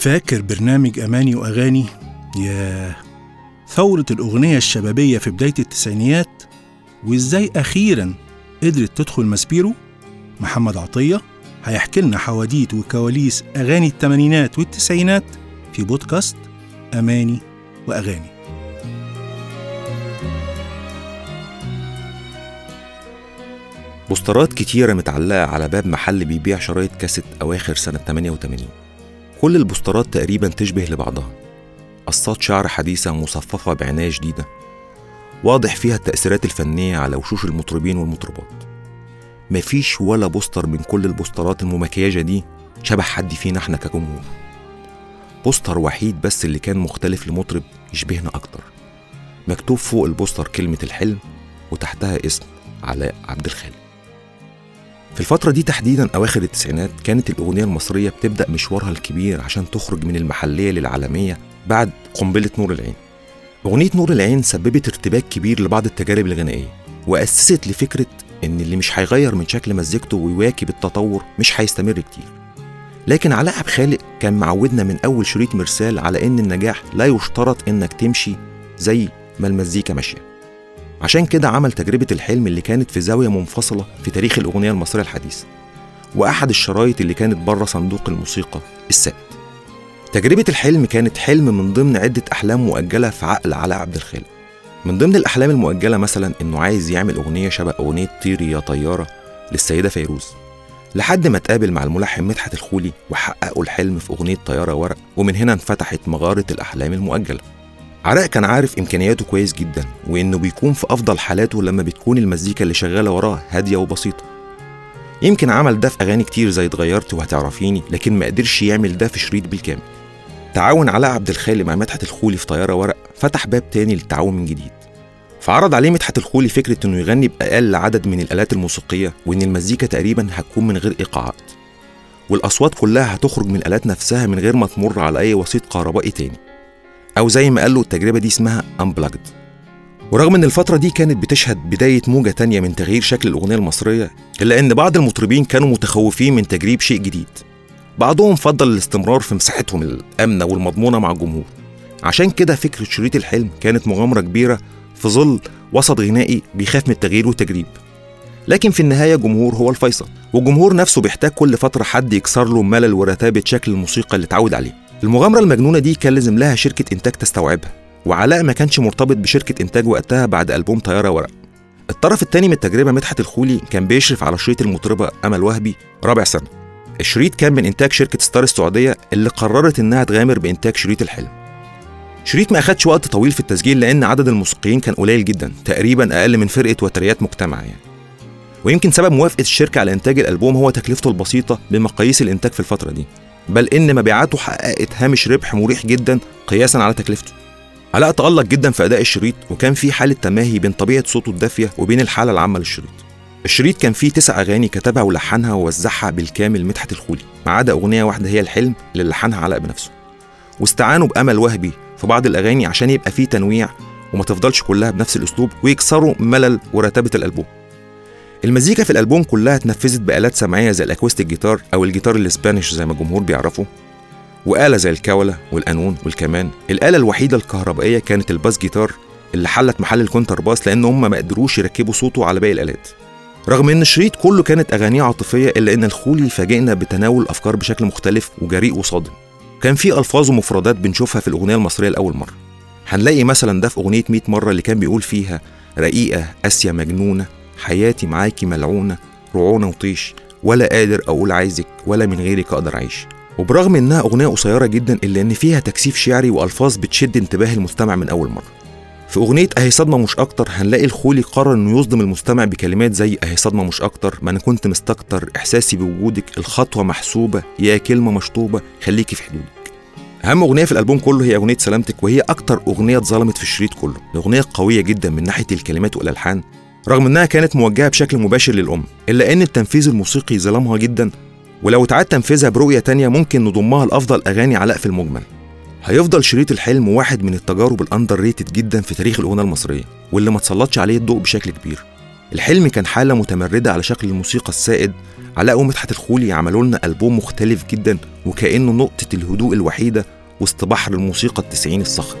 فاكر برنامج أماني وأغاني؟ ياه ثورة الأغنية الشبابية في بداية التسعينيات وإزاي أخيرا قدرت تدخل ماسبيرو؟ محمد عطية هيحكي لنا حواديت وكواليس أغاني الثمانينات والتسعينات في بودكاست أماني وأغاني. بوسترات كتيرة متعلقة على باب محل بيبيع شرايط كاسيت أواخر سنة 88 كل البوسترات تقريبا تشبه لبعضها. قصات شعر حديثة مصففة بعناية شديدة واضح فيها التأثيرات الفنية على وشوش المطربين والمطربات. مفيش ولا بوستر من كل البوسترات الممكيجة دي شبه حد فينا إحنا كجمهور. بوستر وحيد بس اللي كان مختلف لمطرب يشبهنا أكتر. مكتوب فوق البوستر كلمة الحلم وتحتها اسم علاء عبد الخالق. في الفترة دي تحديدا أواخر التسعينات كانت الأغنية المصرية بتبدأ مشوارها الكبير عشان تخرج من المحلية للعالمية بعد قنبلة نور العين. أغنية نور العين سببت ارتباك كبير لبعض التجارب الغنائية وأسست لفكرة إن اللي مش هيغير من شكل مزيكته ويواكب التطور مش هيستمر كتير. لكن علاء عبد الخالق كان معودنا من أول شريط مرسال على إن النجاح لا يشترط إنك تمشي زي ما المزيكا ماشية. عشان كده عمل تجربة الحلم اللي كانت في زاوية منفصلة في تاريخ الأغنية المصرية الحديثة وأحد الشرايط اللي كانت بره صندوق الموسيقى الثابت تجربة الحلم كانت حلم من ضمن عدة أحلام مؤجلة في عقل علاء عبد الخالق. من ضمن الأحلام المؤجلة مثلا إنه عايز يعمل أغنية شبه أغنية طيري يا طيارة للسيدة فيروز. لحد ما اتقابل مع الملحن مدحت الخولي وحققوا الحلم في أغنية طيارة ورق ومن هنا انفتحت مغارة الأحلام المؤجلة. عراء كان عارف إمكانياته كويس جدا وإنه بيكون في أفضل حالاته لما بتكون المزيكا اللي شغالة وراه هادية وبسيطة. يمكن عمل ده في أغاني كتير زي اتغيرت وهتعرفيني لكن ما قدرش يعمل ده في شريط بالكامل. تعاون علاء عبد الخالق مع مدحت الخولي في طيارة ورق فتح باب تاني للتعاون من جديد. فعرض عليه مدحت الخولي فكرة إنه يغني بأقل عدد من الآلات الموسيقية وإن المزيكا تقريبا هتكون من غير إيقاعات. والأصوات كلها هتخرج من الآلات نفسها من غير ما تمر على أي وسيط كهربائي تاني. أو زي ما قال له التجربة دي اسمها أنبلاجد ورغم إن الفترة دي كانت بتشهد بداية موجة تانية من تغيير شكل الأغنية المصرية إلا إن بعض المطربين كانوا متخوفين من تجريب شيء جديد. بعضهم فضل الاستمرار في مساحتهم الآمنة والمضمونة مع الجمهور. عشان كده فكرة شريط الحلم كانت مغامرة كبيرة في ظل وسط غنائي بيخاف من التغيير والتجريب. لكن في النهاية الجمهور هو الفيصل والجمهور نفسه بيحتاج كل فترة حد يكسر له ملل ورتابة شكل الموسيقى اللي اتعود عليه. المغامرة المجنونة دي كان لازم لها شركة إنتاج تستوعبها وعلاء ما كانش مرتبط بشركة إنتاج وقتها بعد ألبوم طيارة ورق. الطرف الثاني من التجربة مدحت الخولي كان بيشرف على شريط المطربة أمل وهبي رابع سنة. الشريط كان من إنتاج شركة ستار السعودية اللي قررت إنها تغامر بإنتاج شريط الحلم. شريط ما أخدش وقت طويل في التسجيل لأن عدد الموسيقيين كان قليل جدا تقريبا أقل من فرقة وتريات مجتمع يعني. ويمكن سبب موافقة الشركة على إنتاج الألبوم هو تكلفته البسيطة بمقاييس الإنتاج في الفترة دي. بل إن مبيعاته حققت هامش ربح مريح جدا قياسا على تكلفته. علاء تألق جدا في أداء الشريط وكان في حالة تماهي بين طبيعة صوته الدافية وبين الحالة العامة للشريط. الشريط كان فيه تسع أغاني كتبها ولحنها ووزعها بالكامل مدحت الخولي. ما عدا أغنية واحدة هي الحلم اللي لحنها علاء بنفسه. واستعانوا بأمل وهبي في بعض الأغاني عشان يبقى فيه تنويع وما تفضلش كلها بنفس الأسلوب ويكسروا ملل ورتابة الألبوم. المزيكا في الألبوم كلها اتنفذت بآلات سمعية زي ال acoustic guitar أو الجيتار ال Spanish زي ما الجمهور بيعرفه وآلة زي الكاولة والقانون والكمان. الآلة الوحيدة الكهربائية كانت ال bass guitar اللي حلت محل الكونتر باس لأن هم ما قدروش يركبوا صوته على باقي الآلات. رغم إن الشريط كله كانت أغانيه عاطفية إلا إن الخولي فاجئنا بتناول الافكار بشكل مختلف وجريء وصادم. كان في ألفاظ ومفردات بنشوفها في الأغنية المصرية لأول مرة. هنلاقي مثلا ده في أغنية 100 مرة اللي كان بيقول فيها رقيقة قاسيه مجنونة. حياتي معاكي ملعونة رعونة وطيش ولا قادر أقول عايزك ولا من غيرك أقدر أعيش. وبرغم إنها أغنية قصيرة جدا إلا إن فيها تكثيف شعري وألفاظ بتشد انتباه المستمع من أول مرة. في أغنية أهي صدمة مش أكتر هنلاقي الخولي قرر إنه يصدم المستمع بكلمات زي أهي صدمة مش أكتر ما أنا كنت مستكتر إحساسي بوجودك الخطوة محسوبة يا كلمة مشطوبة خليكي في حدودك. أهم أغنية في الألبوم كله هي أغنية سلامتك وهي أكتر أغنية اتظلمت في الشريط كله. الأغنية قوية جدا من ناحية الكلمات والألحان. رغم إنها كانت موجهة بشكل مباشر للأم إلا إن التنفيذ الموسيقي ظلمها جدا ولو اتعاد تنفيذها برؤية تانية ممكن نضمها لأفضل أغاني علاء في المجمل. هيفضل شريط الحلم واحد من التجارب الاندر ريتد جدا في تاريخ الأغنية المصرية واللي ما تسلطش عليه الضوء بشكل كبير. الحلم كان حالة متمردة على شكل الموسيقى السائد علاء ومدحت الخولي عملوا لنا ألبوم مختلف جدا وكأنه نقطة الهدوء الوحيدة وسط بحر الموسيقى التسعين الصخب